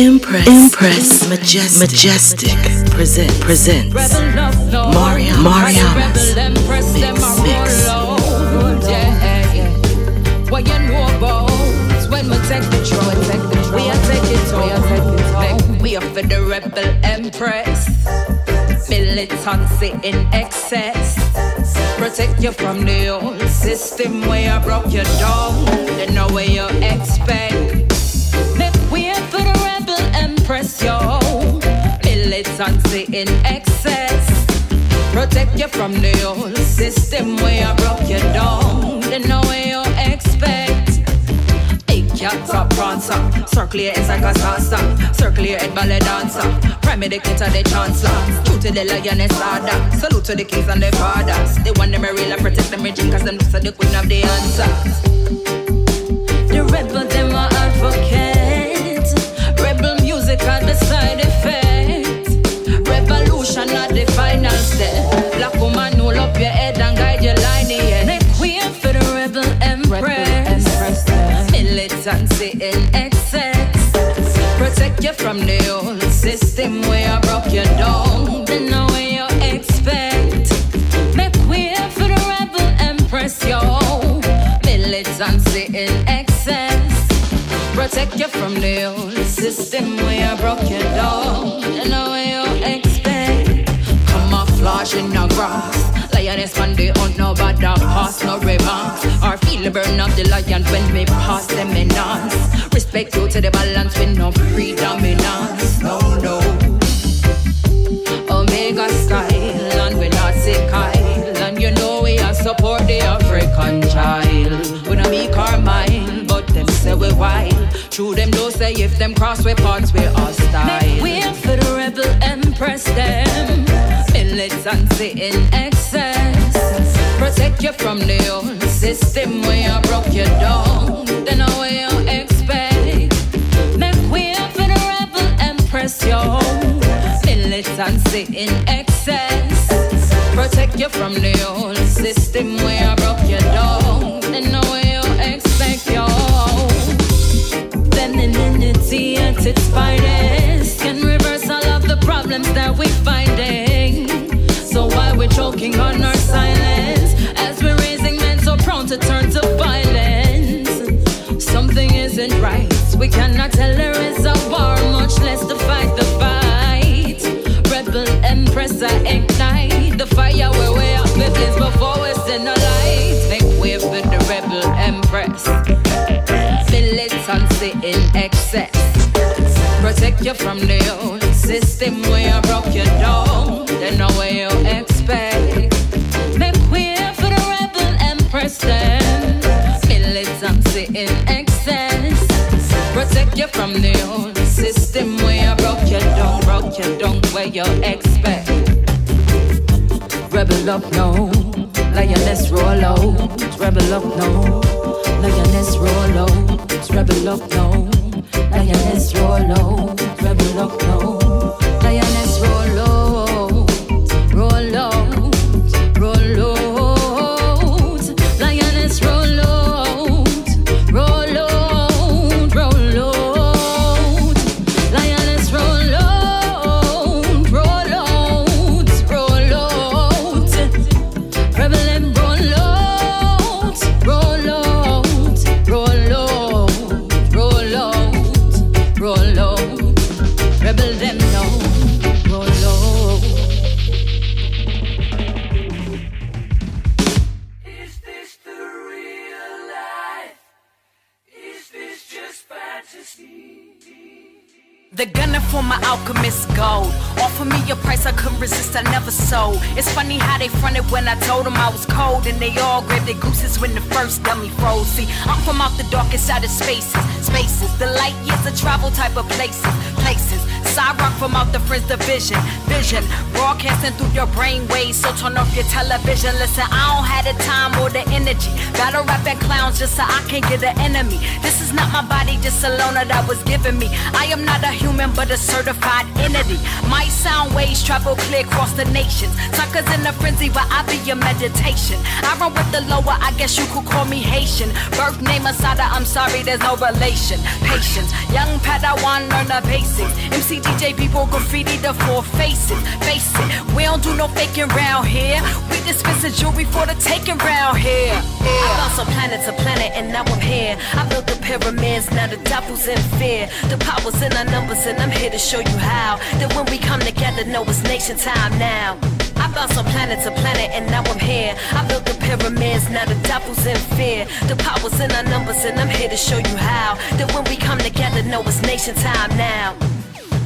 Impress, Impress, Majestic, Majestic, present, presents Mariam, Mariama's mix, mix. What you know about when we take control, take control. We are taking we We are for the rebel empress. Militancy in excess. Protect you from the old system where I broke you down. Then know where you expect. Rebel empress, yo. Militancy in excess. Protect you from the old system where I broke you down. Then know where you expect. Big cats up, prancer. Circle your head like a salsa. Circle your head ballet dancer. Prime the kid the chancellor. True to the lioness order. Salute to the kings and the fathers. They want them real and protect them regime cause them so they couldn't have the answers. The rebel them are advocate. Music the. Revolution are the final step. Up your head and guide your line in. Way for the rebel empress. Militancy in excess. Protect you from the old system where I broke you down. Then you expect. Make way for the rebel empress, yo. Militancy in excess. Protect you from the old system where I broke you down. and know where you expect. Camouflage in the grass. Lioness man, they hunt no bad pass no remarks. Or feel the burn of the lion when we pass them in dance. Respect you to the balance with no predominance. No, no. True them don't say if them cross we parts we hostile. Make way for the rebel empress them. Militancy in excess. Protect you from the old system where I broke you down. Then where you expect. Make way for the rebel empress, yo. Militancy in excess. Protect you from the old system where I broke you down. Finest can reverse all of the problems that we finding. So we're choking on our silence as we're raising men so prone to turn to violence? Something isn't right. We cannot tell much less to fight the fight. Rebel empress, ignite the fire where we is before light. For the rebel empress. In excess. Protect you from the old system where I broke your down. Then know where you expect. Make way for the rebel empress then. Militancy in excess. Protect you from the old system where I broke you down, broke you down where you expect. Rebel up now, lioness roll out. Rebel up now, lioness roll out. Rebel up now, lioness roll out. Rebel up now, lioness roll out. Fronted when I told them I was cold. And they all grabbed their gooses when the first dummy froze. See, I'm from out the darkest side of spaces. Spaces, the light years of travel type of places. I rock from out the friends division. Vision, broadcasting through your brain waves. So turn off your television. Listen, I don't have the time or the energy. Battle rapping clowns just so I can get an enemy. This is not my body, just a loner that was given me. I am not a human, but a certified entity. My sound waves travel clear across the nations. Suckers in a frenzy, but I be your meditation. I run with the lower, I guess you could call me Haitian. Birth name Asada, I'm sorry, there's no relation. Patience, young Padawan, learn the basics. MC DJ people graffiti the four faces. Face it, we don't do no faking round here. We dispensing jewelry for the taking round here. I bounce from planet to planet and now I'm here. I built the pyramids, now the devil's in fear. The power's in our numbers and I'm here to show you how. That when we come together, know it's nation time now. I bounce from planet to planet and now I'm here. I built the pyramids, now the devil's in fear. The power's in our numbers and I'm here to show you how. That when we come together, know it's nation time now.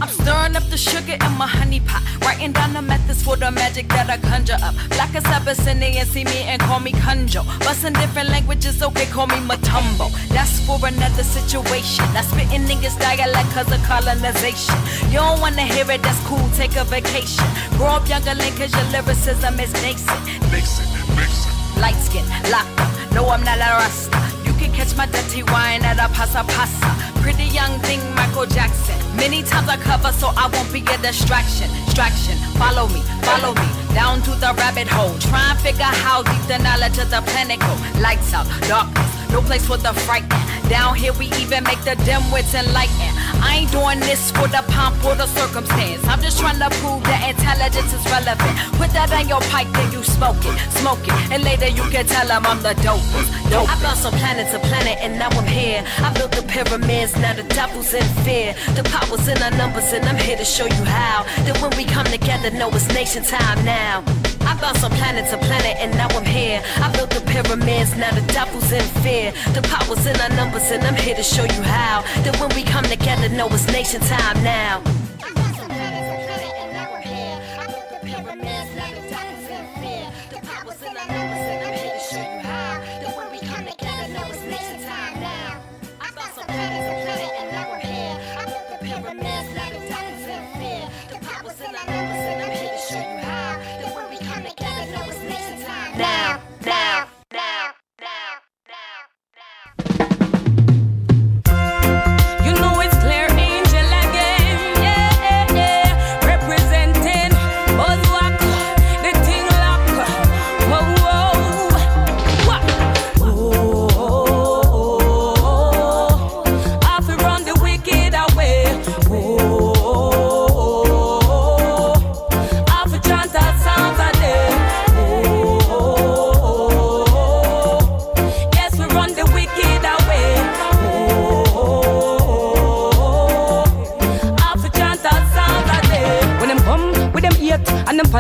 I'm stirring up the sugar in my honey pot. Writing down the methods for the magic that I conjure up. Black as Abyssinian, see me and call me Kunjo. Bustin' different languages, okay, call me Matumbo. That's for another situation. I spitting niggas dialect cause of colonization. You don't wanna hear it, that's cool, take a vacation. Grow up younger link cause your lyricism is nascent. Mix it, mix it. Light skin, locked up. No, I'm not a rasta. You can catch my dirty wine at a pasa pasa. Pretty young thing, Michael Jackson. Many times I cover so I won't be a distraction. Distraction, follow me, follow me down to the rabbit hole. Try and figure how deep the knowledge of the planet go. Lights out, darkness, no place for the frightened. Down here we even make the dim wits enlightened. I ain't doing this for the pomp or the circumstance. I'm just trying to prove that intelligence is relevant. Put that on your pipe, then you smoke it, smoke it, and later you can tell them I'm the. Dope. I bounced from planet to planet and now I'm here. I built the pyramids, now the devil's in fear. The power's in our numbers and I'm here to show you how. That when we come together, know it's nation time now. I bounced from planet to planet and now I'm here. I built the pyramids, now the devil's in fear. The power's in our numbers and I'm here to show you how. That when we come together, know it's nation time now. Now,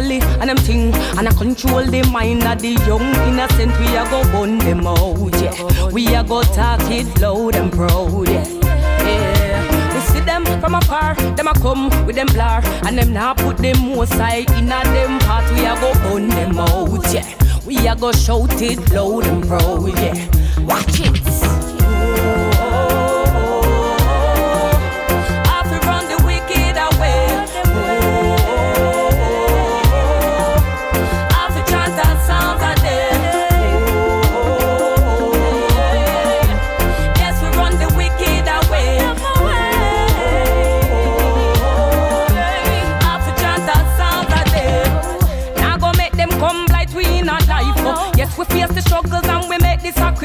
hate and them thing and I control the mind of the young innocent, we a go burn them out. Yeah, we a go talk it loud and proud. Yeah. We see them from afar, them a come with them blur, and them now put them more side in a them part. We a go burn them out, yeah. We a go shout it loud and proud, yeah. Watch it.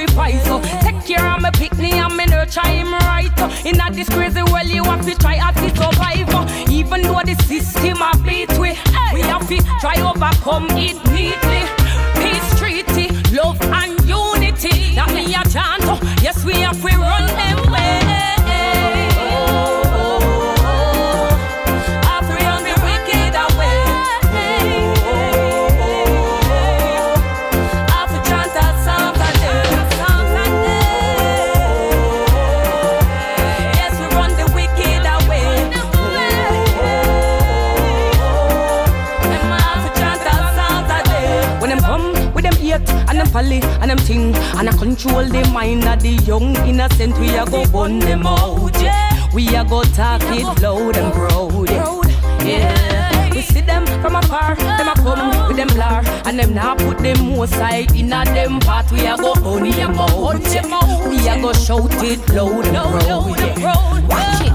Sacrifice. oh. Take care of my picnic and me nurture him right. oh. In a this crazy world, you have to try hard to survive. oh. Even though the system a beat we, we have to try overcome it neatly. Peace treaty, love and unity. That me a chant. oh. Yes, we have to run them find that the young innocent we a go burn them out. Yeah. We a go talk it loud and proud. Yeah. yeah. We see them from afar, them a come with them lar, and them now put them most side in a them part. We a go burn them out. We a go shout it loud and proud. Yeah. Watch it.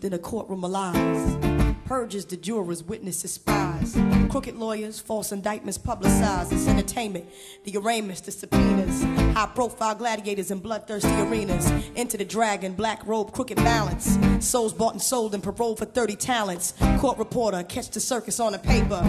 Truth in a courtroom of lies. Purges the jurors, witnesses, spies. Crooked lawyers, false indictments publicized. It's entertainment, the arraignments, the subpoenas. High profile gladiators in bloodthirsty arenas. Into the dragon, black robe, crooked balance. Souls bought and sold and paroled for 30 talents. Court reporter, catch the circus on the paper.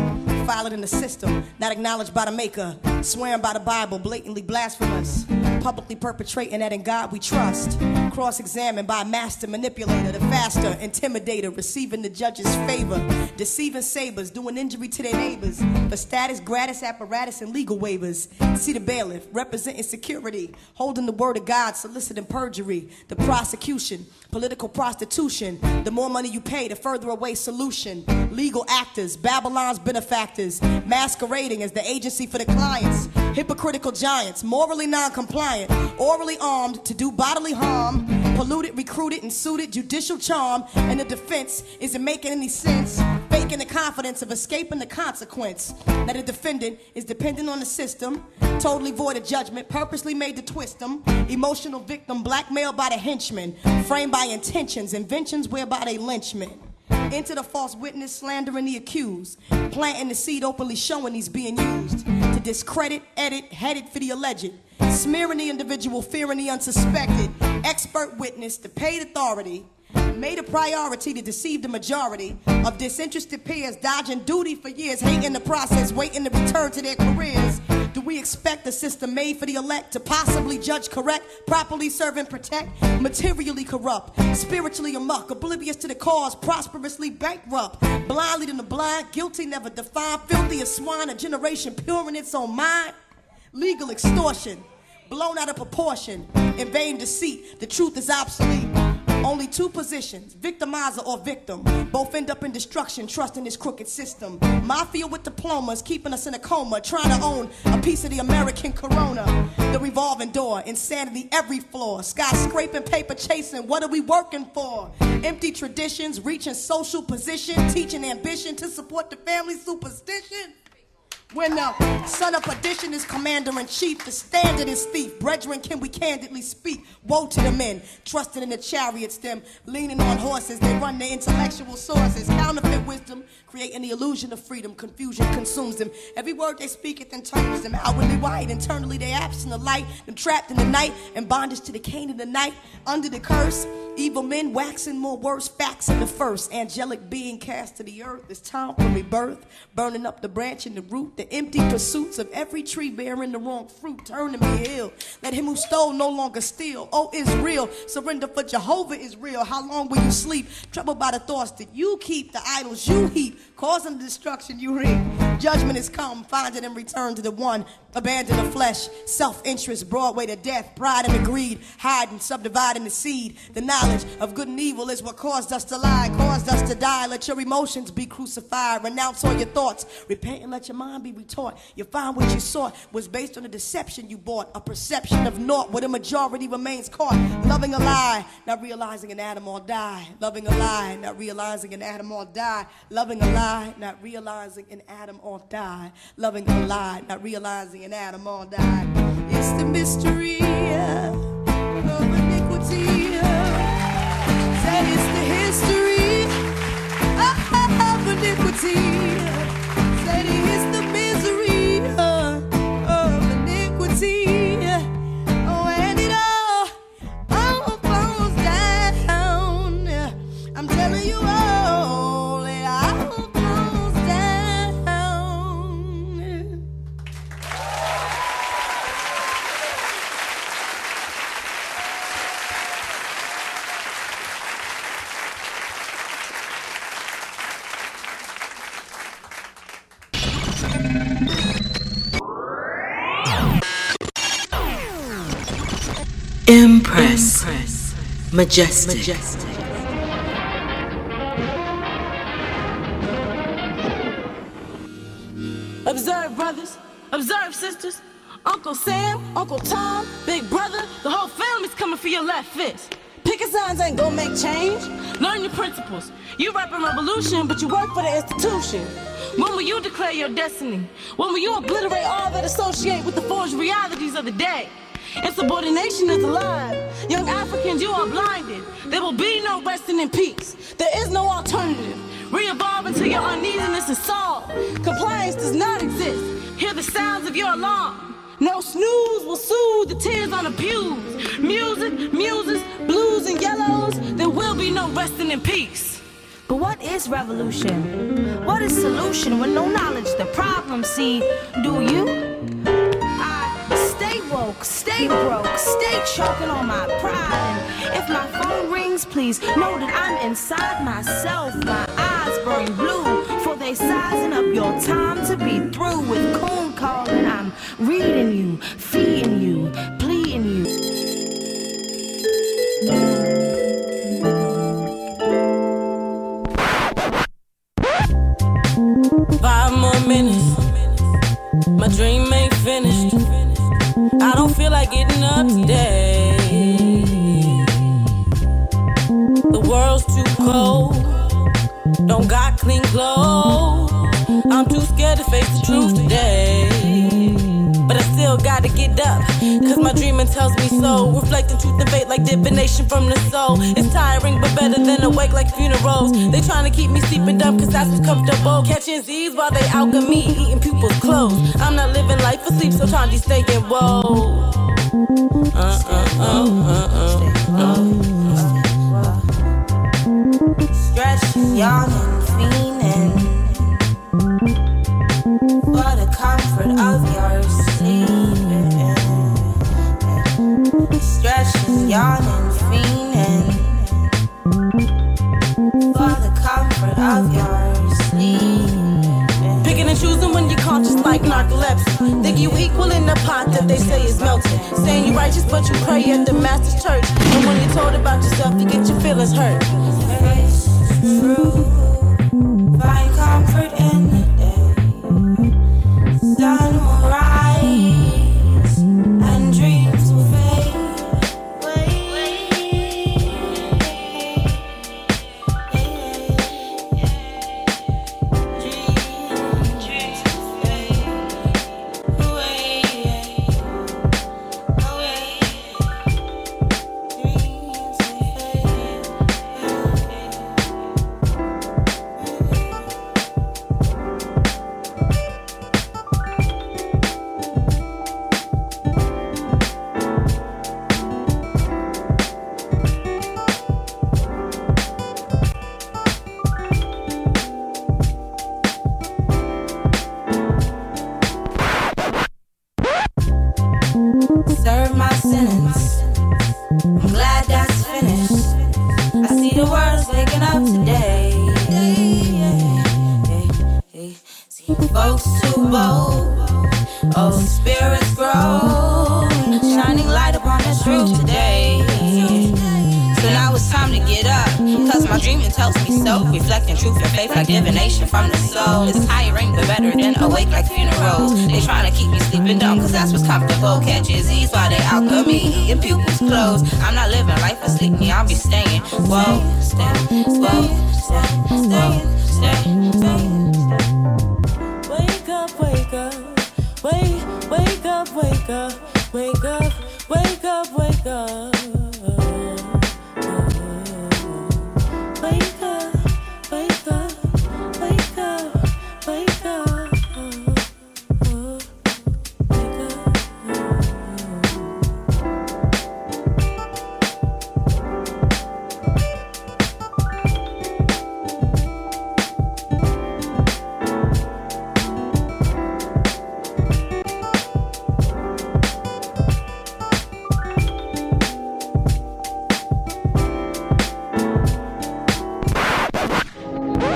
File it in the system, not acknowledged by the maker. Swearing by the Bible, blatantly blasphemous publicly perpetrating that in God we trust. Cross examined by a master manipulator, the faster intimidator, receiving the judge's favor, deceiving sabers, doing injury to their neighbors, for status, gratis apparatus, and legal waivers. See the bailiff, representing security, holding the word of God, soliciting perjury, the prosecution, political prostitution. The more money you pay, the further away solution. Legal actors, Babylon's benefactors, masquerading as the agency for the clients. Hypocritical giants, morally non compliant, orally armed to do bodily harm, polluted, recruited, and suited judicial charm, and the defense isn't making any sense. Faking the confidence of escaping the consequence. That a defendant is dependent on the system, totally void of judgment, purposely made to twist them. Emotional victim, blackmailed by the henchmen, framed by intentions, inventions whereby they lynchment. Into the false witness, slandering the accused, planting the seed openly showing he's being used to discredit, edit, headed for the alleged, smearing the individual, fearing the unsuspected, expert witness, the paid authority, made a priority to deceive the majority of disinterested peers, dodging duty for years, hating the process, waiting to return to their careers. Do we expect a system made for the elect to possibly judge correct, properly serve and protect, materially corrupt, spiritually amok, oblivious to the cause, prosperously bankrupt, blindly to the blind, guilty never defined, filthy as swine, a generation pure in its own mind, legal extortion, blown out of proportion, in vain deceit, the truth is obsolete. Only two positions, victimizer or victim. Both end up in destruction, trusting this crooked system. Mafia with diplomas, keeping us in a coma, trying to own a piece of the American corona. The revolving door, insanity every floor. Skyscraping, paper chasing, what are we working for? Empty traditions, reaching social position, teaching ambition to support the family superstition. When the son of perdition is commander in chief, the standard is thief. Brethren, can we candidly speak? Woe to the men, trusting in the chariots, them leaning on horses. They run their intellectual sources, counterfeit wisdom, creating the illusion of freedom. Confusion consumes them. Every word they speak, it then turns them outwardly white. Internally, they absent the light, them trapped in the night, and bondage to the cane of the night. Under the curse, evil men waxing more worse, facts in the first. Angelic being cast to the earth. It's time for rebirth, burning up the branch and the root the empty pursuits of every tree bearing the wrong fruit. Turn to me ill. Let him who stole no longer steal. Oh, is real. Surrender for Jehovah is real. How long will you sleep? Troubled by the thoughts that you keep, the idols you heap, causing the destruction you reap. Judgment is come, find it and return to the one. Abandon the flesh, self interest, Broadway to death, pride and the greed, hiding, subdividing the seed. The knowledge of good and evil is what caused us to lie, caused us to die. Let your emotions be crucified, renounce all your thoughts, repent and let your mind be retaught. You find what you sought was based on a deception you bought, a perception of naught where the majority remains caught. Loving a lie, not realizing an atom or die. Loving a lie, not realizing an atom or die. Loving a lie, not realizing an atom or die. Loving a lie, not realizing an atom or die. It's the mystery of iniquity. That is the history of iniquity. Impress. Majestic. Observe, brothers. Observe, sisters. Uncle Sam, Uncle Tom, Big Brother, the whole family's coming for your left fist. Picket signs ain't gonna make change. Learn your principles. You rapping revolution, but you work for the institution. When will you declare your destiny? When will you obliterate all that associate with the forged realities of the day? Insubordination is alive. Young Africans, you are blinded. There will be no resting in peace. There is no alternative. Re-evolve until your uneasiness is solved. Compliance does not exist. Hear the sounds of your alarm. No snooze will soothe the tears on the pews. Music, muses, blues, and yellows. There will be no resting in peace. But what is revolution? What is solution when no knowledge the problem? See, do you? Stay stay broke, stay choking on my pride. And if my phone rings, please know that I'm inside myself. My eyes burn blue, for they sizing up your time to be through with coon calling. I'm reading you, feeding you, pleading you. Five more minutes. My dream ain't finished. I don't feel like getting up today. The world's too cold. Don't got clean clothes. I'm too scared to face the truth today. Still gotta get up. Cause my dreaming tells me so. Reflecting truth and fate like divination from the soul. It's tiring, but better than awake like funerals. They trying to keep me sleeping dumb cause that's what's comfortable. Catching Z's while they alchemy, eating people's clothes. I'm not living life for sleep, so trying to whoa. Uh, uh, uh, uh, uh. Stretching, yawning, fiending for the comfort of your yawning, fiending for the comfort of your sleeping. Picking and choosing when you're conscious like narcolepsy. Think you equal in the pot that they say is melting. Saying you righteous, but you pray at the master's church. And when you're told about yourself, you get your feelings hurt. It's true. Find comfort in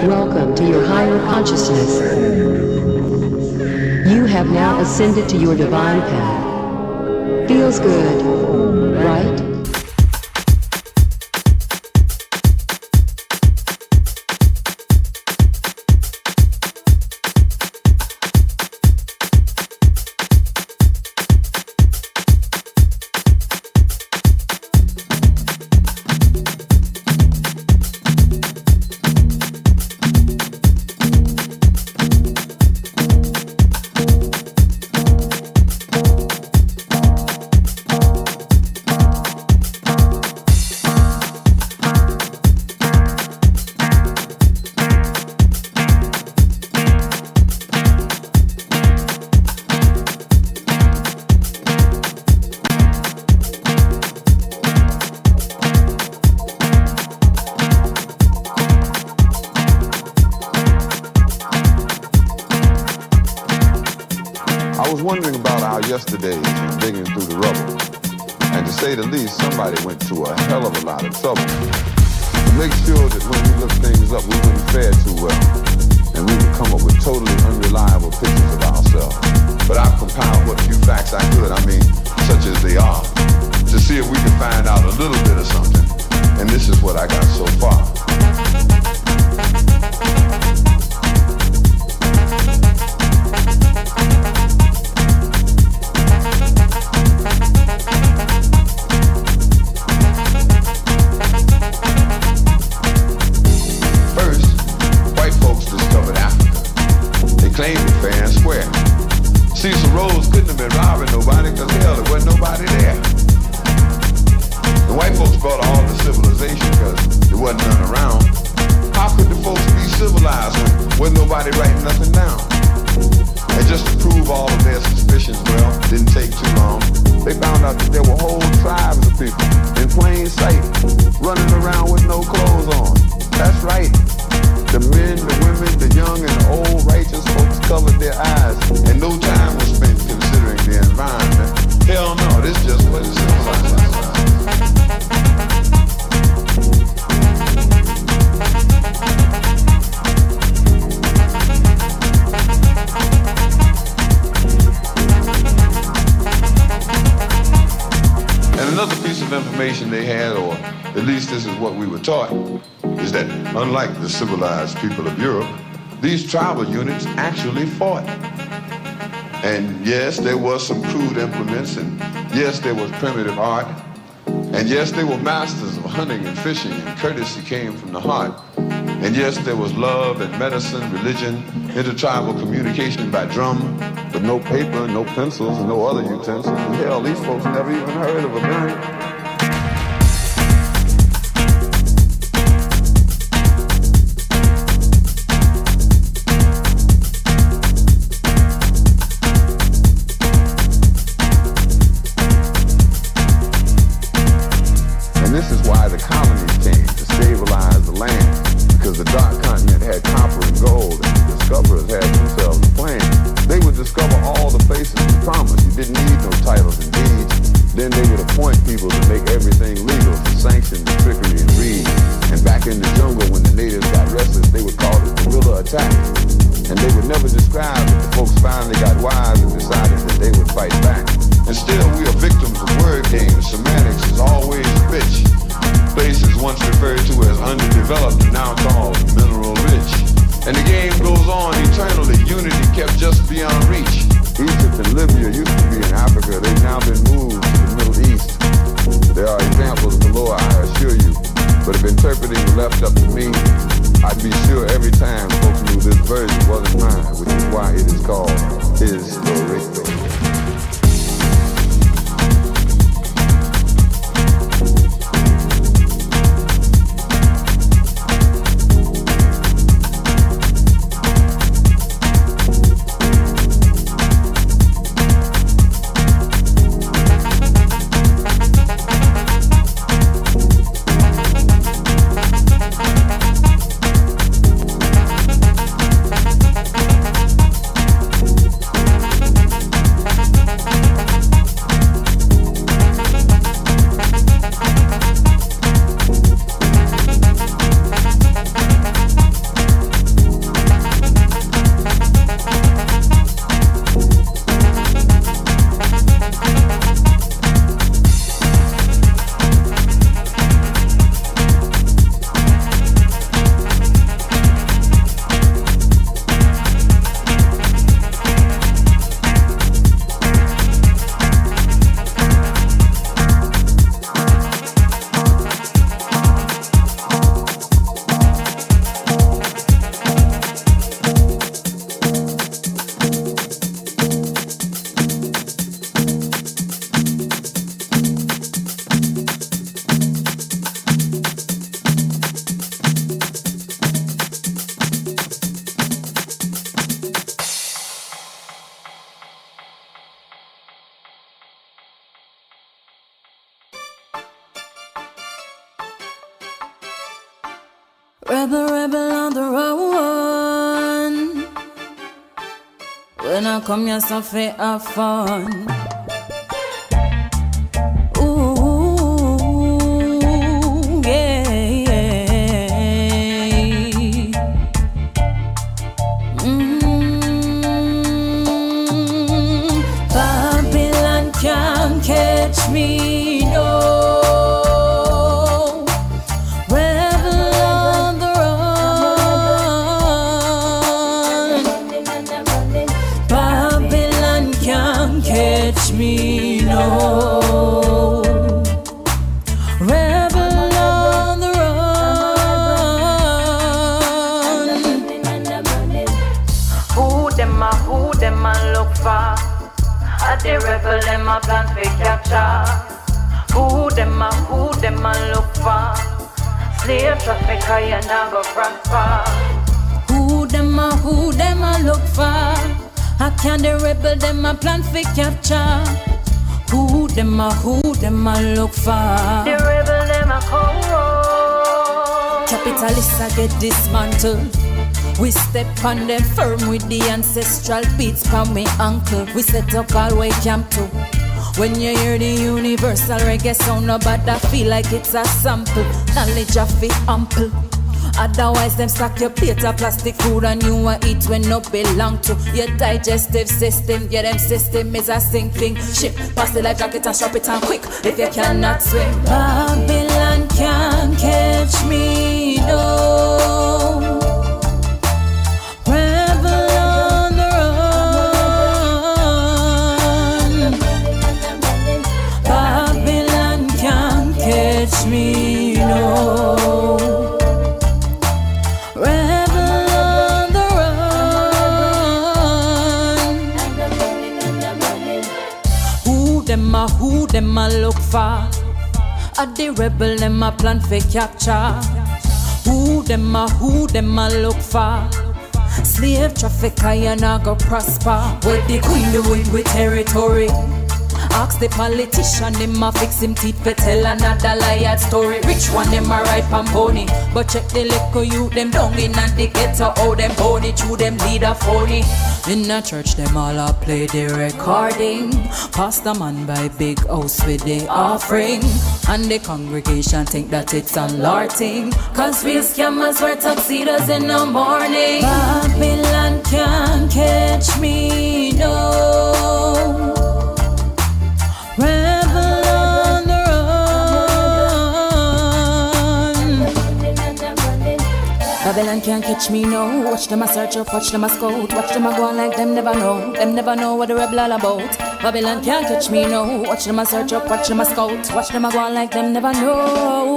Welcome to your higher consciousness. You have now ascended to your divine path. Feels good, right? of art. And yes, they were masters of hunting and fishing, and courtesy came from the heart. And yes, there was love and medicine, religion, intertribal communication by drum, but no paper, no pencils, no other utensils. And hell, these folks never even heard of a gun. Rebel, rebel on the run. When I come here, so have fun. Not go prosper. Who them a, who them a look for? I can the rebel them a plan for capture? Who them a, who them a look for? The rebel them a come Capitalists a get dismantled. We step on them firm with the ancestral beats from me uncle. We set up all way camp too. When you hear the universal reggae sound, nobody feel like it's a sample. Knowledge of it ample. Otherwise, them stack your plate of plastic food and you want eat when no belong to your digestive system. Yeah, them system is a sinking ship. Pass the life jacket and strap it on quick if you cannot swim. Babylon can't catch me, no. Them a look for? A the rebel them a plan for capture. Who them a, who them a look for? Slave trafficker, you not go prosper. What the queen doing with territory? Ask the politician, him a fix him teeth for tell another liar story. Rich one, them a ride pan pony. But check the liquor you, them down in and the ghetto, how them pony, chew them leader phony. In the church, them all a play the recording. Pastor man buy big house with the offering. And the congregation think that it's a Lord thing. Cause real scammers wear tuxedos in the morning. Babylon can't catch me, no. Babylon can't catch me now. Watch them a search up, watch them a scout. Watch them a go on like them never know. Them never know what the rebel all about. Babylon can't catch me now. Watch them a search up, watch them a scout. Watch them a go on like them never know.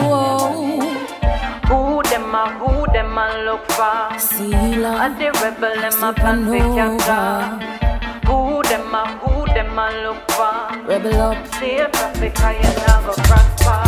Who them a, who them a look for? Sealer, At the rebel them a plan to capture. Who them a, who them a look for? Rebel up. Slave trafficker, you not go prosper. Impress.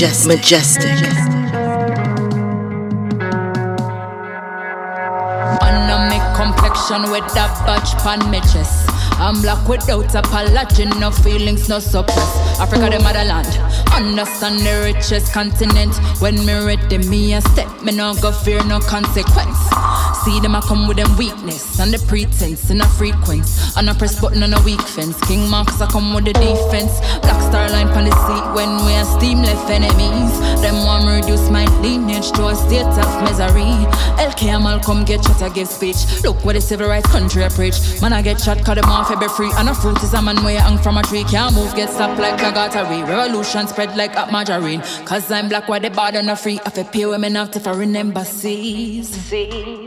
majestic. majestic. And I complexion with that batch pan me chest. I'm black without apology, no feelings, no suppress. Africa, the motherland, understand the richest continent. When me ready, me a step, me no go fear no consequence. See them, I come with them weakness and the pretense and a frequency. And a press button on a weak fence. King Marks, I come with the defense. Black star line on the seat when we are steam left enemies. Them want reduce my lineage to a state of misery. LK Malcolm get shot, I give speech. Look what the civil rights country I preach. Man, I get shot, cut them off, be free. And a fruit is a man where hang from a tree. Can't move, get stopped like a gottery. Revolution spread like a margarine. Cause I'm black, why they the border not free? I feel pay women have to foreign embassies. Seas,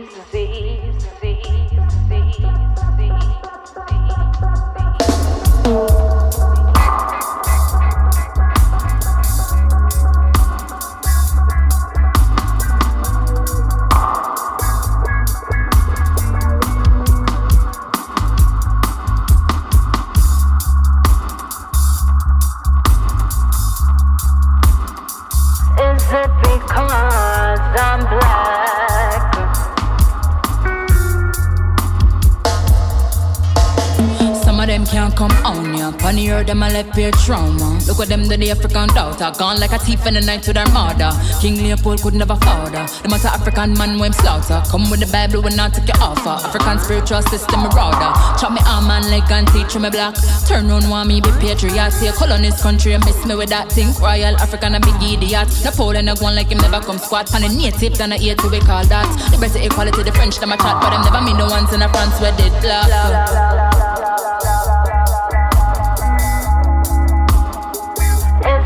Look at them, the African daughter. Gone like a thief in the night to their mother. King Leopold could never father. The matter African man when slaughter. Come with the Bible when I take your offer. African spiritual system rather. Chop me arm and leg and teach me black. Turn on want me be patriot. See a colonist country and miss me with that thing. Royal African a big idiot. Napoleon a one like him never come squat. Pan a native than a ear to we call that. Liberty equality, the French them a chat. But them never mean the ones in a France where did black.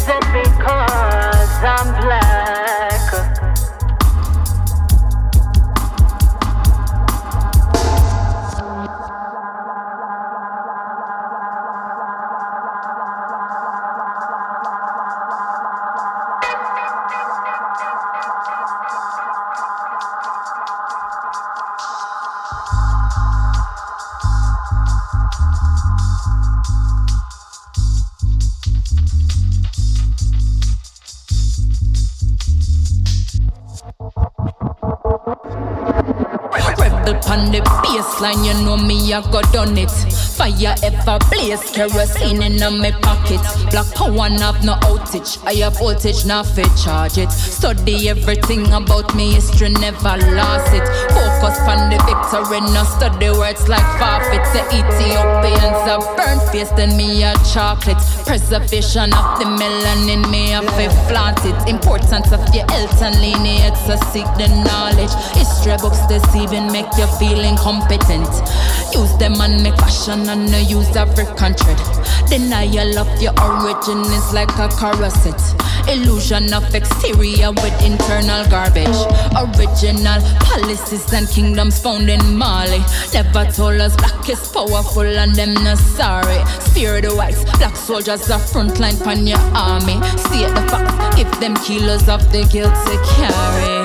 Is it because I'm black? Baseline, you know me, I got done it. Fire ever blaze, kerosene in me pocket. Black power have no outage, I have voltage, not fit charge it. Study everything about me, history never lost it. Focus on the victory, no study words like forfeit. The Ethiopians are burnt face, then me a chocolate. Preservation of the melanin, me a fi flaunt it. Importance of your health and lineage, so seek the knowledge. History books deceiving, make you feel incompetent. Use them and make fashion and no use African trade. Denial of your origin is like a corset. Illusion of exterior with internal garbage. Original policies and kingdoms found in Mali. Never told us black is powerful and them not sorry. Spear the whites, black soldiers are frontline pan your army. State the facts, give them killers of the guilt to carry.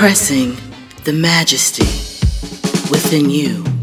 Impressing the majesty within you.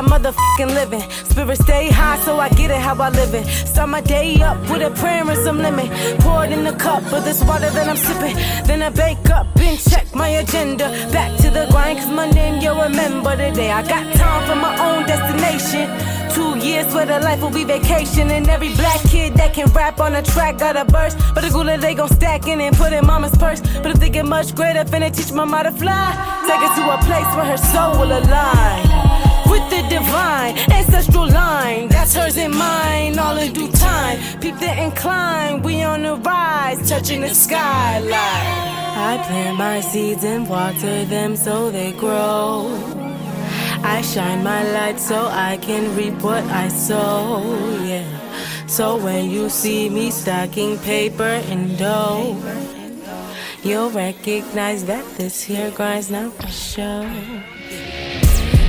I'm motherfucking living. Spirit stay high, so I get it how I live it. Start my day up with a prayer and some lemon. Pour it in the cup of this water that I'm sipping. Then I bake up and check my agenda. Back to the grind, cause my name you'll remember today. I got time for my own destination. Two years where the life will be vacation. And every black kid that can rap on a track got a burst. But the gula they gon' stack in and put in mama's purse. But if they get much greater, finna teach mama to fly. Take her to a place where her soul will align divine ancestral line. That's hers and mine, all in due time. Peep the incline, we on the rise, touching the skyline. I plant my seeds and water them so they grow. I shine my light so I can reap what I sow, yeah. So when you see me stacking paper and dough, you'll recognize that this here grind's not for show.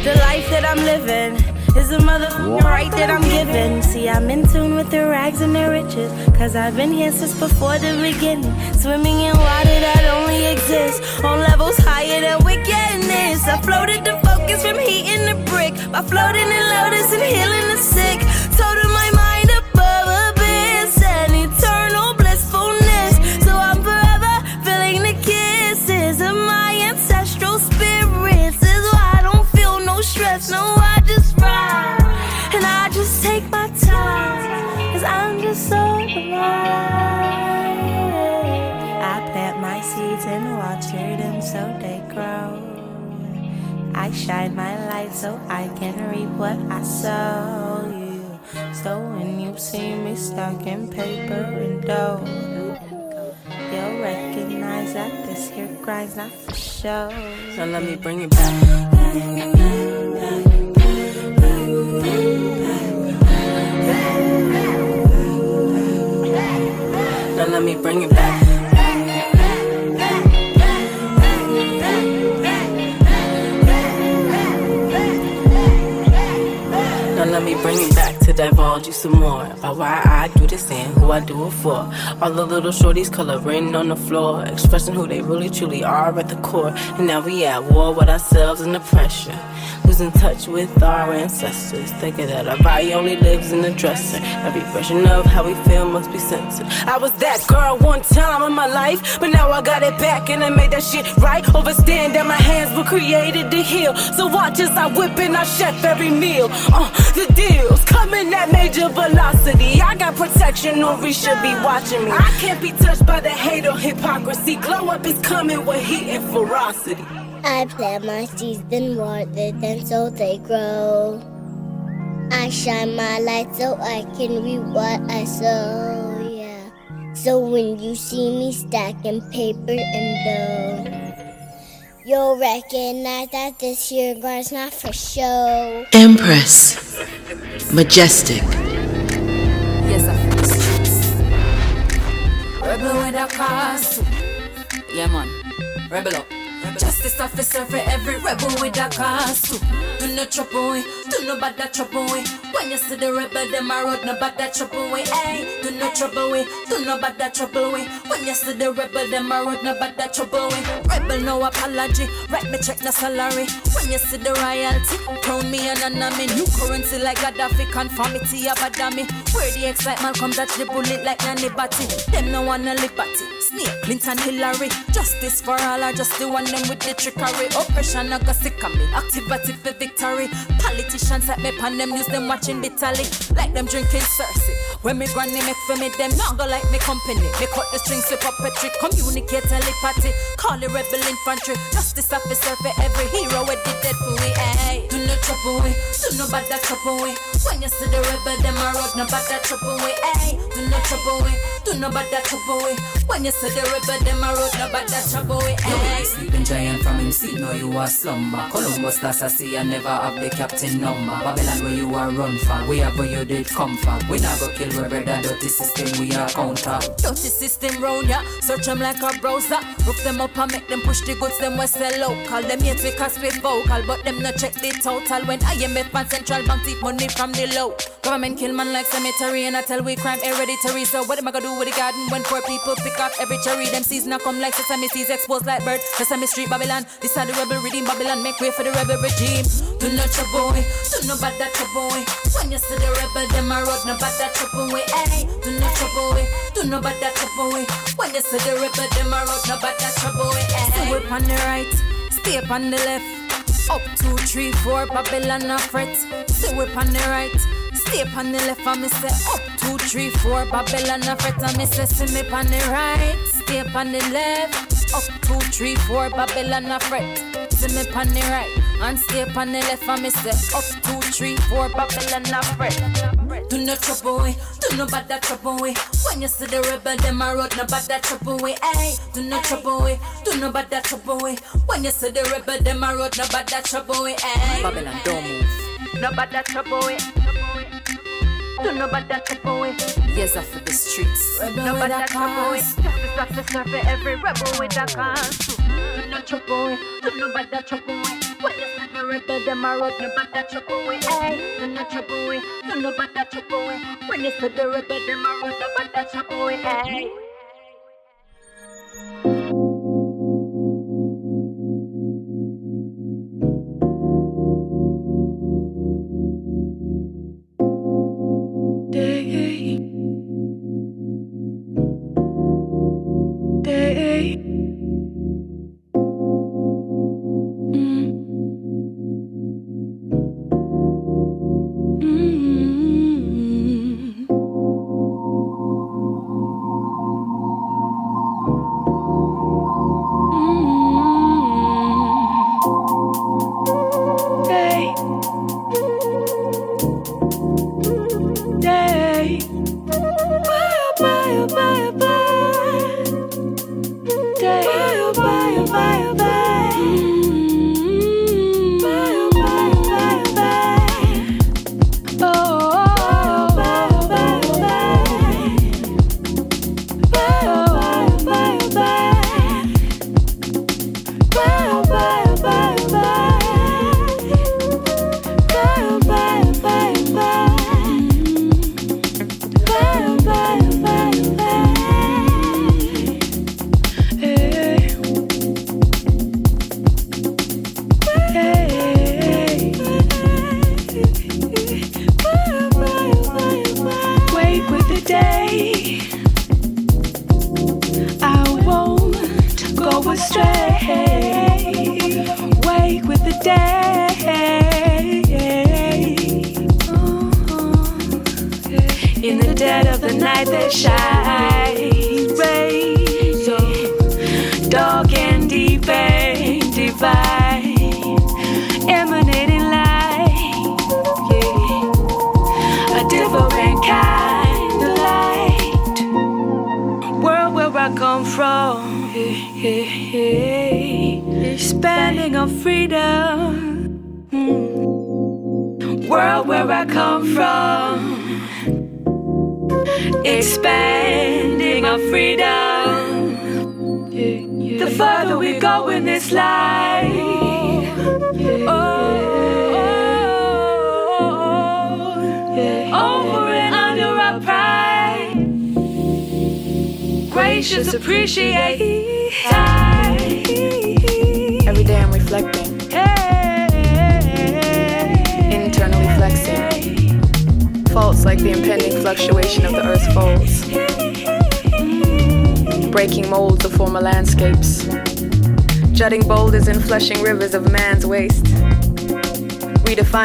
The life that I'm living is a motherfucking right that I'm giving. See, I'm in tune with the rags and the riches. Cause I've been here since before the beginning. Swimming in water that only exists on levels higher than wickedness. I floated the focus from heating the brick by floating in lotus and healing the sick. Total my mind shine my light so I can reap what I sow. You. So when you see me stuck in paper and dough, you'll recognize that this here grind's not for show. So let me bring it back. Now let me bring it back. Bring it back to divulge you some more about why I do this and who I do it for. All the little shorties coloring on the floor, expressing who they really truly are at the core. And now we at war with ourselves and the pressure. Losing touch with our ancestors, thinking that our body only lives in the dresser. Every version of how we feel must be censored. I was that girl one time in my life, but now I got it back and I made that shit right. Overstand that my hands were created to heal. So watch as I whip and I chef every meal. Uh, the deals coming at major velocity. I got protection, Nori should be watching me. I can't be touched by the hate or hypocrisy. Glow up is coming with heat and ferocity. I plant my seeds and water them so they grow. I shine my light so I can reap what I sow, yeah. So when you see me stacking paper and dough, you'll recognize that this here grind's not for show. Empress. Majestic. Yes, I feel the streets. Rebel with a cause. Yeah, man. Rebel up. Justice officer for every rebel with a cause. Do no trouble way, do no bad that trouble way. When you see the rebel, them a road no bad that trouble way. Hey, do no trouble way, do no bad that trouble way. When you see the rebel, them a road no bad that trouble way. Rebel no apology, write me check the salary. When you see the royalty, crown me an enemy. New currency like Gaddafi, conformity of a dummy. Where the excitement comes, touch the bullet like Nanny Batty. Them no wanna liberty. Snake, Clinton, Hillary. Justice for all, I just the one them with the trickery. Oppression, I got sick of me. Activity for victory. Politicians at me pan them news, them watching bitterly. Like them drinking Cersei. When me granny make for me, them not go like me company. Me cut the strings with puppetry. Communicate telepathy. Call the rebel infantry. Justice officer for every hero with the dead for we. Hey, do no trouble we, Do no bad that trouble way. When you see the rebel, them a road no bad that trouble way. Hey, eh, do no trouble way. Do no bad that trouble way. When you see the rebel, them a road no bad that trouble way. Hey. Sleeping giant from him sleep, know you are slumber. Columbus that's a sea I never have the captain number. Babylon where you are run from, we have where you did come from. We go kill we brother, dirty system we are counter. Dirty system round ya, search them like a browser. Roof them up and make them push the goods, them we sell local. Them yet we cause we vocal, but them not check the total. When IMF and Central Bank take money from the low. Government kill man like cemetery, and I tell we crime hereditary. So what am I gonna do with the garden when poor people pick up every cherry? Them seeds not come like sesame seeds, exposed like bird. Sesame Street Babylon, this are the rebel reading Babylon, make way for the rebel regime. Do not trouble way, do not bad that trouble way. When you see the rebel, them a road, no bad that trouble way. Hey, do not trouble way, do not bad that trouble way. When you see the rebel, them a road, no bad that trouble way. Hey, so whip on the right, stay up on the left. Up two, three, four, Babylon a fret. Say whip on the right, stay on the left. And me say up two, three, four, Babylon a fret. And me say see me on the right, stay on the left. Up two, three, four, Babylon a fret. See me on the right, and stay on the left. And me say up two, three, four, Babylon a fret. Do no trouble way, do no bad that trouble way. When you see the rebel, them a road, no bad that trouble way. Hey, do no trouble way, do no bad that trouble way. When you see the rebel, them a road, no bad that trouble way. Hey, Babylon don't move. No bad that trouble way. Do no bad that trouble way. Yes, off of the streets. No bad that trouble way. Justice officer for every rebel with a cause. Do mm, no trouble way, do no bad that trouble way. When you see the rebel, them a road, no bad that trouble way. Hey, do no trouble way, do no that trouble way. When see the rebel, them a road, no bad that trouble way. Hey.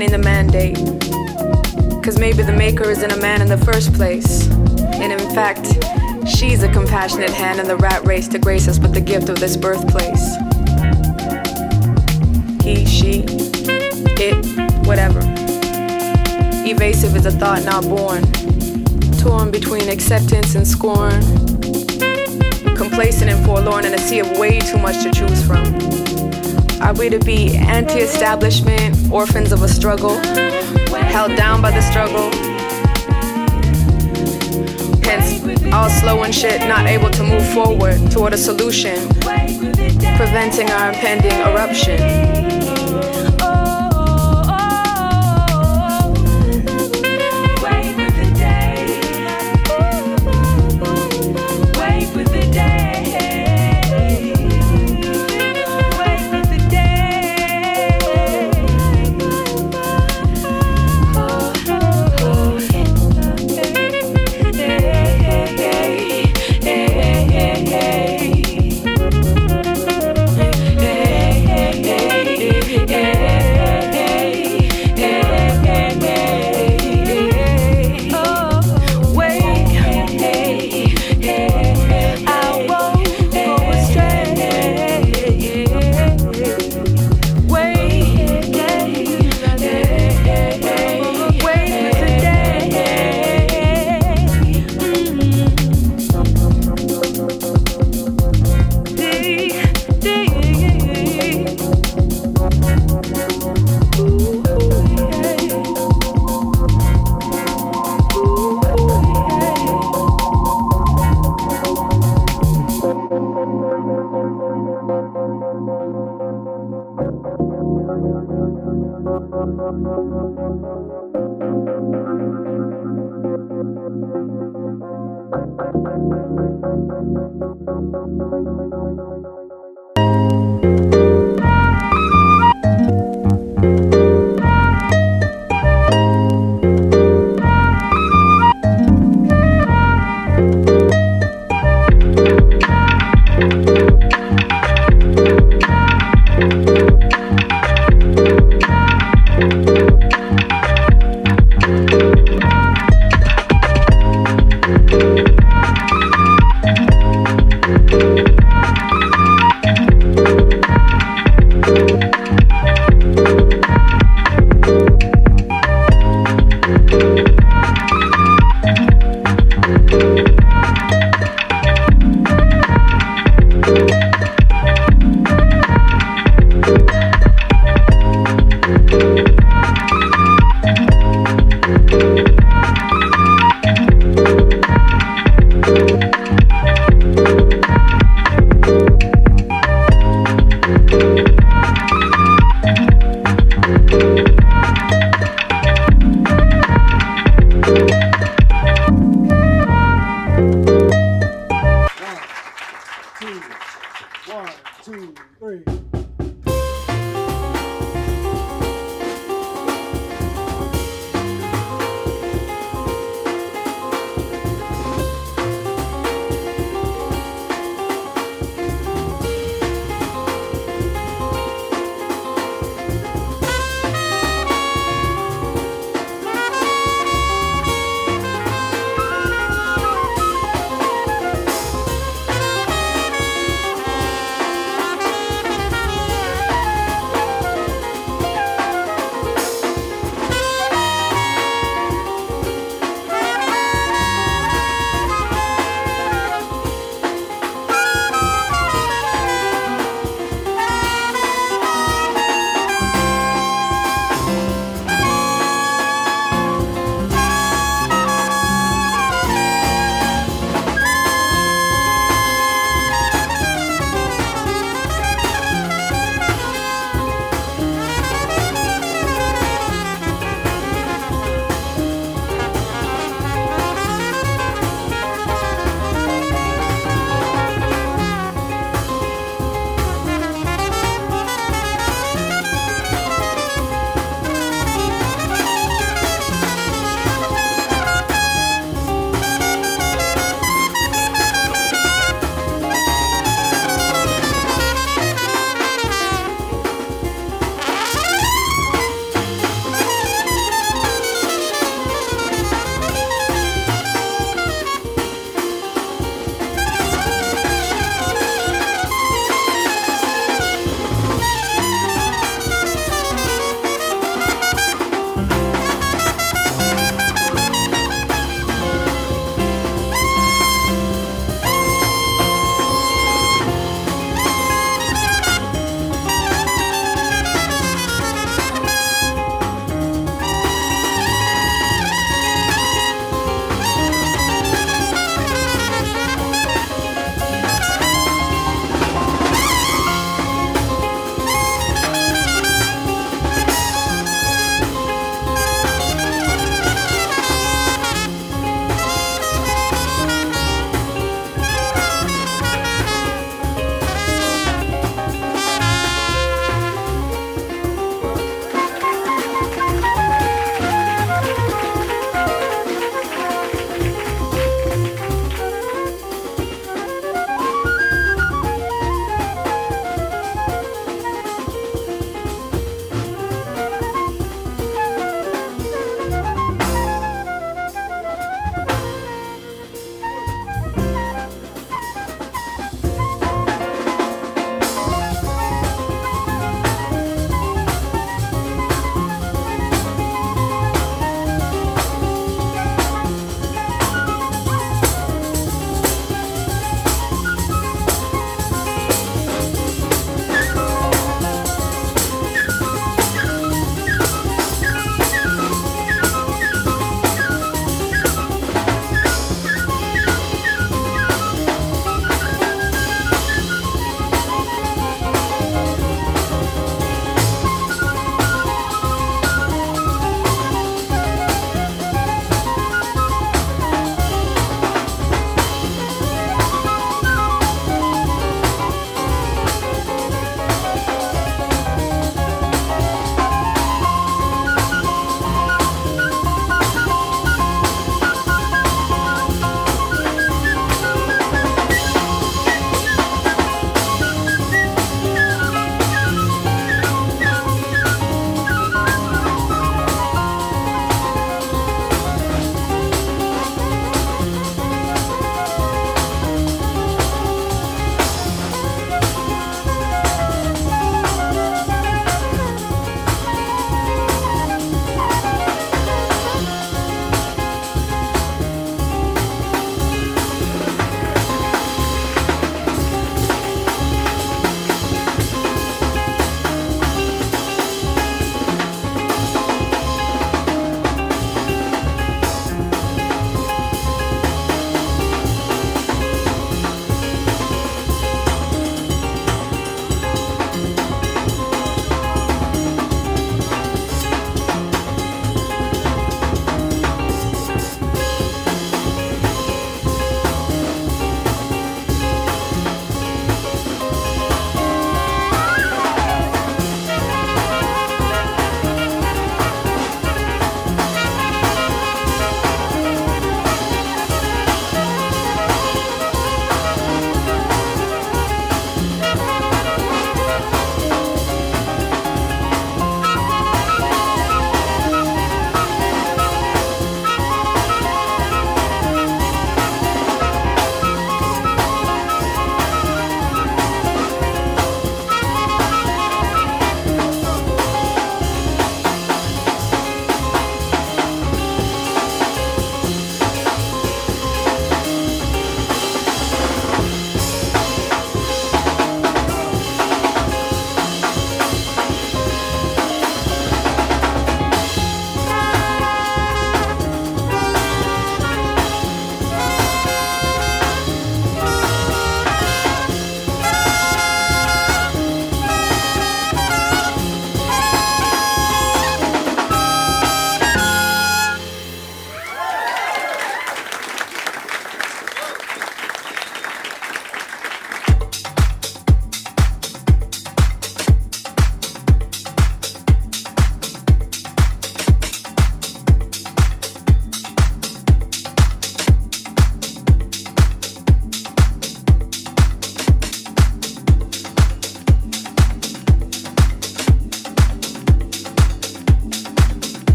Redefining the mandate. Cause maybe the maker isn't a man in the first place. And in fact, she's a compassionate hand in the rat race to grace us with the gift of this birthplace. He, she, it, whatever. Evasive is a thought not born, torn between acceptance and scorn. Complacent and forlorn in a sea of way too much to choose from. Are we to be anti establishment, orphans of a struggle, held down by the struggle? Hence, all slow and shit, not able to move forward toward a solution, preventing our impending eruption.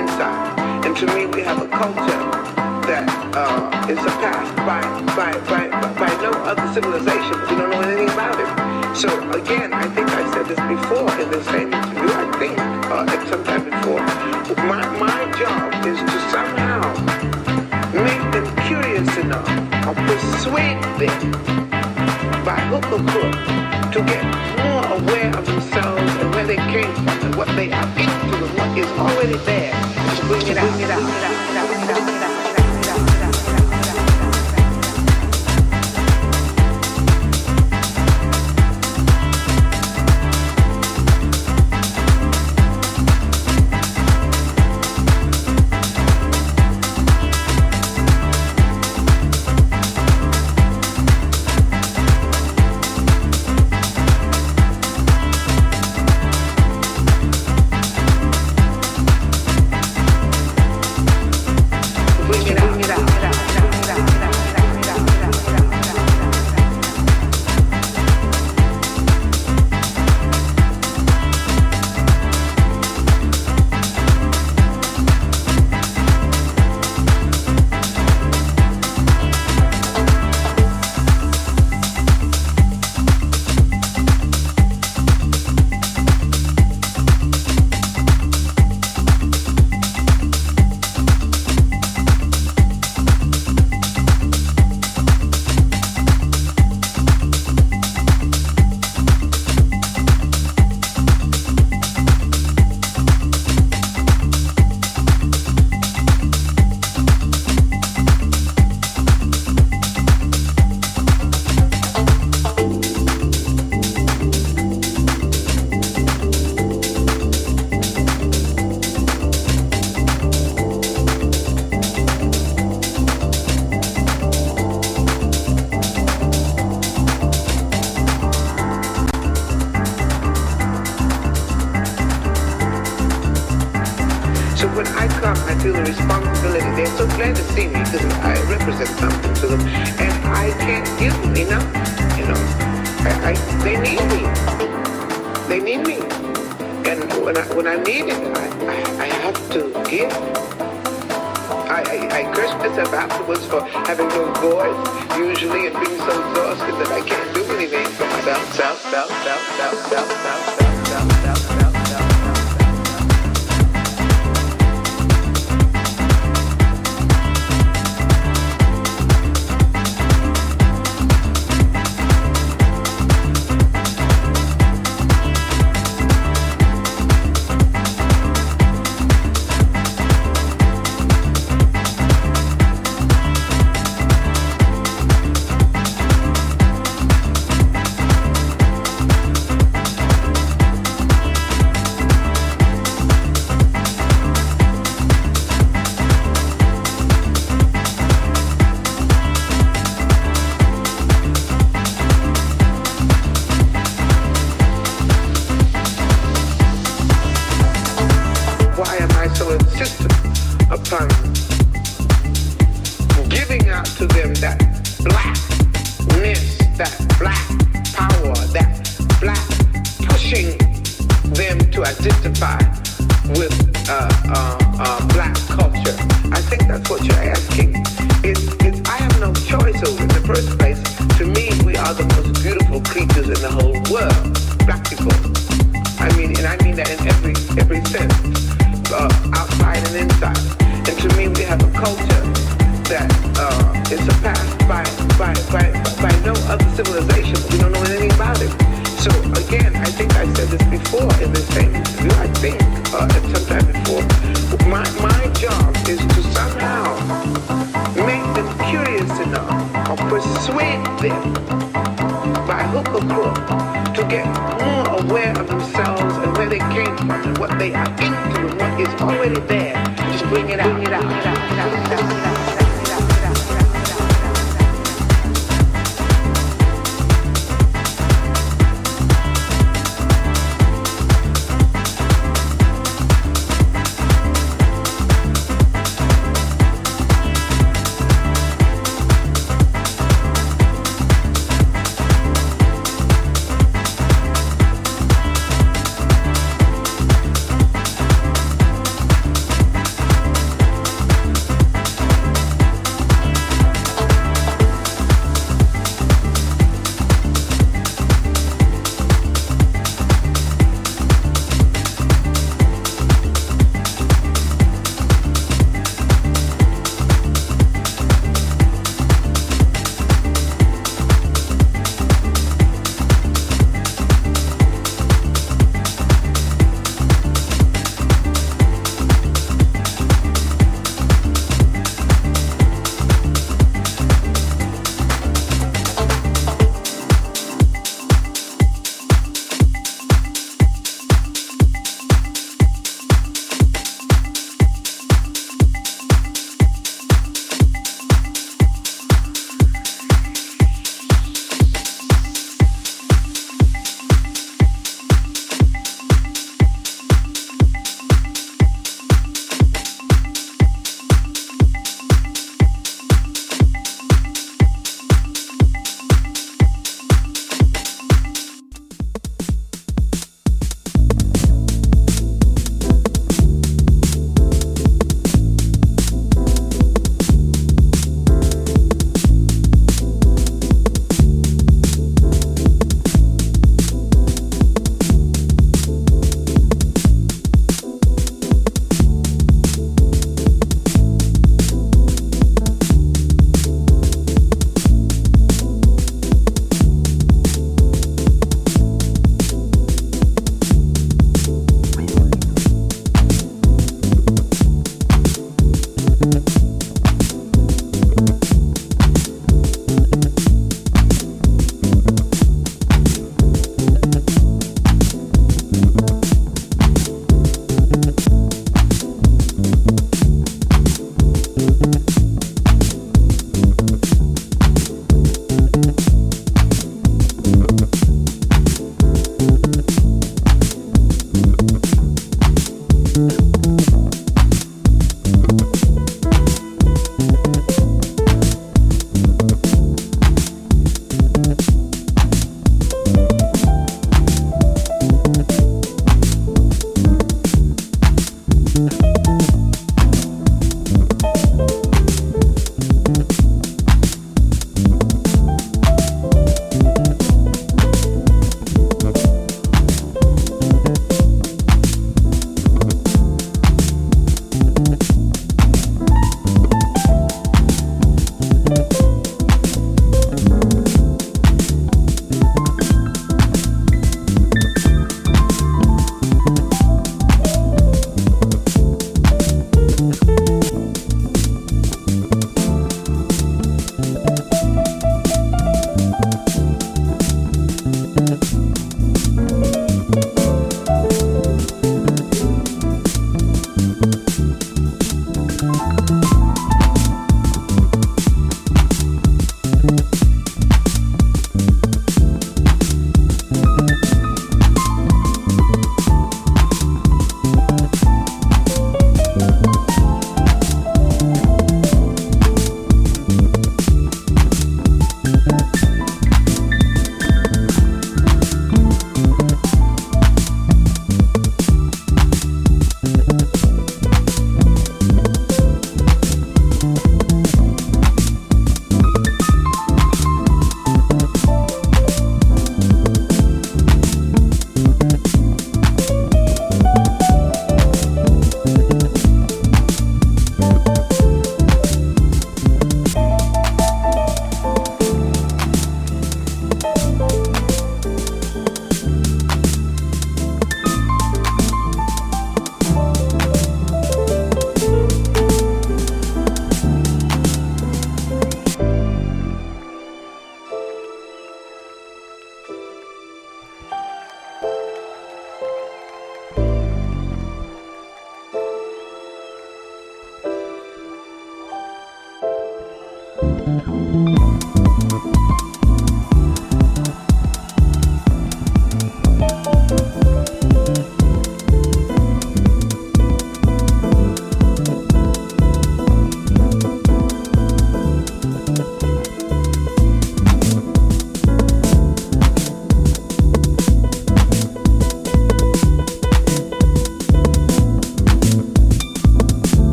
inside. And to me, we have a culture that uh, is surpassed by, by, by, by no other civilization. We don't know anything about it. So again, I think I said this before in this same interview, I think, uh, at some time before, my, my job is to somehow make them curious enough or persuade them by hook or crook to get more aware of themselves and where they came from and what they are into and what is already there Bring it out. Bring it out. persuade them by hook or crook to get more aware of themselves and where they came from and what they are into and what is already there. Just bring it out. Bring it out. Bring it out. Bring it out. Bring it out.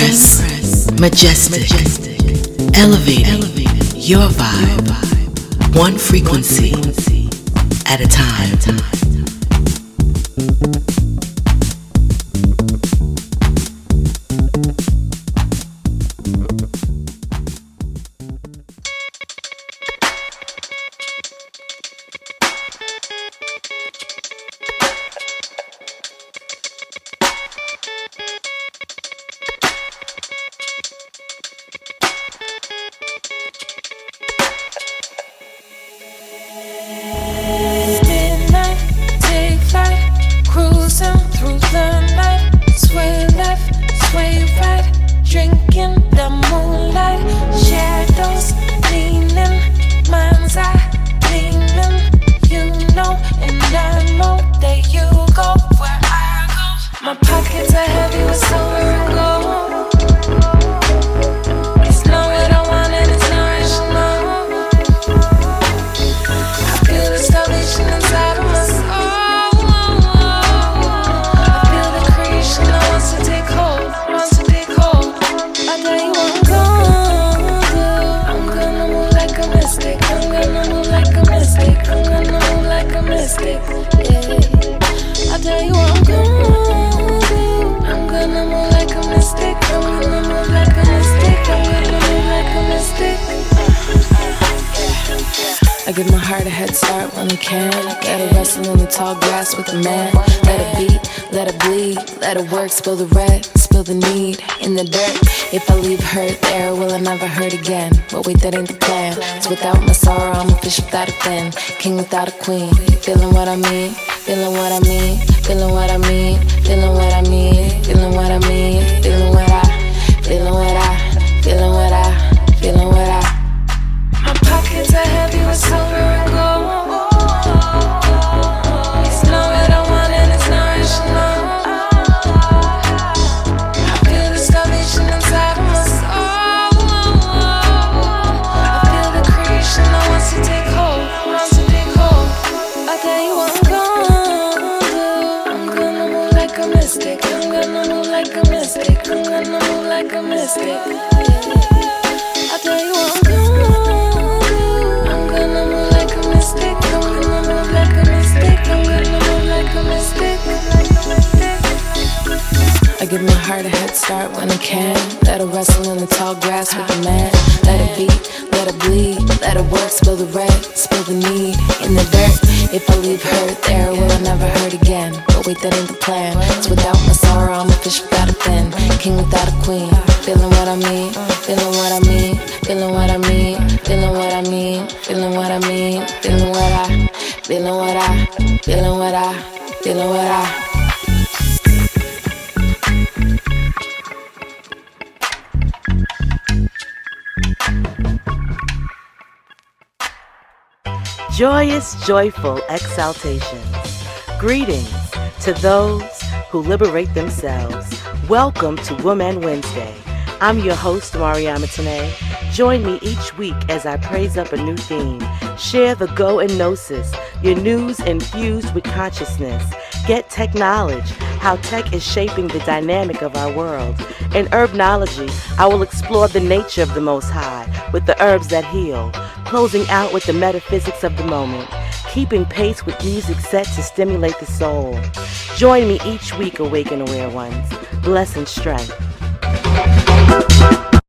Press, majestic, elevating your vibe, one frequency at a time. spill the red, spill the need in the dirt. If I leave her there, will I never hurt again? But wait, that ain't the plan. It's without my sorrow, I'm a fish without a fin, king without a queen. Feeling what I mean, feeling what I mean, feeling what I mean, feeling what I mean, feeling what I mean. Joyful exaltations. Greetings to those who liberate themselves. Welcome to Wombman Wednesday. I'm your host, Mariama Tene. Join me each week as I praise up a new theme. Share the go and gnosis, your news infused with consciousness. Get tech knowledge, how tech is shaping the dynamic of our world. In herbnology, I will explore the nature of the Most High with the herbs that heal, closing out with the metaphysics of the moment, keeping pace with music set to stimulate the soul. Join me each week, Awaken Aware Ones. Bless and strength.